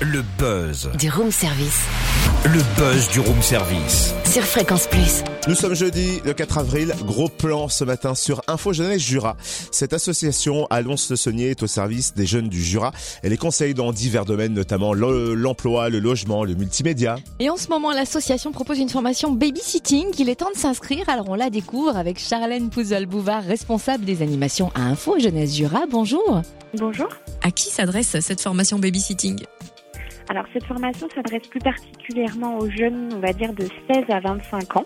Le buzz. Du room service. Le buzz du room service. Sur Fréquence Plus. Nous sommes jeudi, le 4 avril. Gros plan ce matin sur Info Jeunesse Jura. Cette association, Alonce Le Saunier, est au service des jeunes du Jura. Elle les conseille dans divers domaines, notamment le- l'emploi, le logement, le multimédia. Et en ce moment, l'association propose une formation babysitting. Il est temps de s'inscrire. Alors on la découvre avec Charlène Pouzol-Bouvard, responsable des animations à Info Jeunesse Jura. Bonjour. Bonjour. À qui s'adresse cette formation babysitting? Alors cette formation s'adresse plus particulièrement aux jeunes, on va dire de 16 à 25 ans,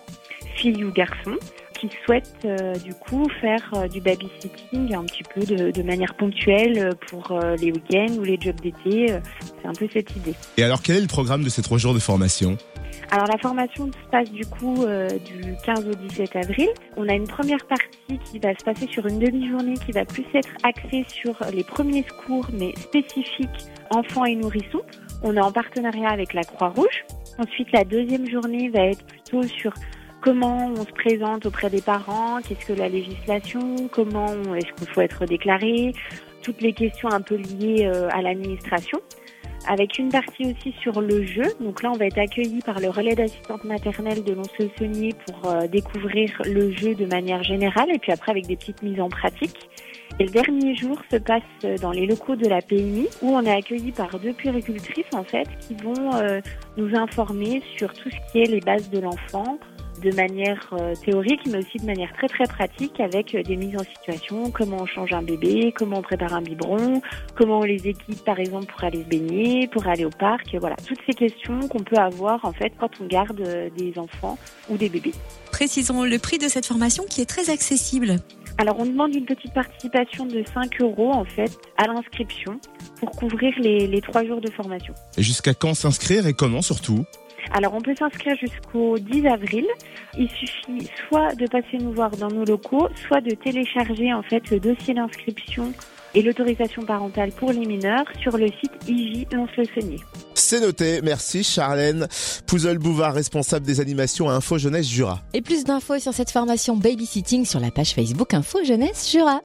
filles ou garçons, qui souhaitent euh, du coup faire euh, du babysitting un petit peu de, de manière ponctuelle euh, pour euh, les week-ends ou les jobs d'été. C'est un peu cette idée. Et alors, quel est le programme de ces trois jours de formation? Alors la formation se passe du coup euh, du 15 au 17 avril. On a une première partie qui va se passer sur une demi-journée qui va plus être axée sur les premiers secours mais spécifiques enfants et nourrissons. On est en partenariat avec la Croix-Rouge. Ensuite la deuxième journée va être plutôt sur comment on se présente auprès des parents, qu'est-ce que la législation, comment est-ce qu'il faut être déclaré, toutes les questions un peu liées euh, à l'administration avec une partie aussi sur le jeu. Donc là, on va être accueilli par le relais d'assistante maternelle de Lons-le-Saunier pour euh, découvrir le jeu de manière générale et puis après avec des petites mises en pratique. Et le dernier jour se passe euh, dans les locaux de la PMI où on est accueilli par deux puéricultrices en fait qui vont euh, nous informer sur tout ce qui est les bases de l'enfant de manière euh, théorique mais aussi de manière très très pratique avec euh, des mises en situation, comment on change un bébé, comment on prépare un biberon, comment on les équipe par exemple pour aller se baigner, pour aller au parc, voilà, toutes ces questions qu'on peut avoir en fait quand on garde euh, des enfants ou des bébés. Précisons le prix de cette formation qui est très accessible. Alors on demande une petite participation de 5 euros en fait à l'inscription pour couvrir les, les 3 jours de formation. Et jusqu'à quand s'inscrire et comment surtout? Alors on peut s'inscrire jusqu'au 10 avril. Il suffit soit de passer nous voir dans nos locaux, soit de télécharger en fait le dossier d'inscription et l'autorisation parentale pour les mineurs sur le site IJ Lons-le-Saunier. C'est noté. Merci Charlène. Pouzol-Bouvard, responsable des animations à Info Jeunesse Jura. Et plus d'infos sur cette formation babysitting sur la page Facebook Info Jeunesse Jura.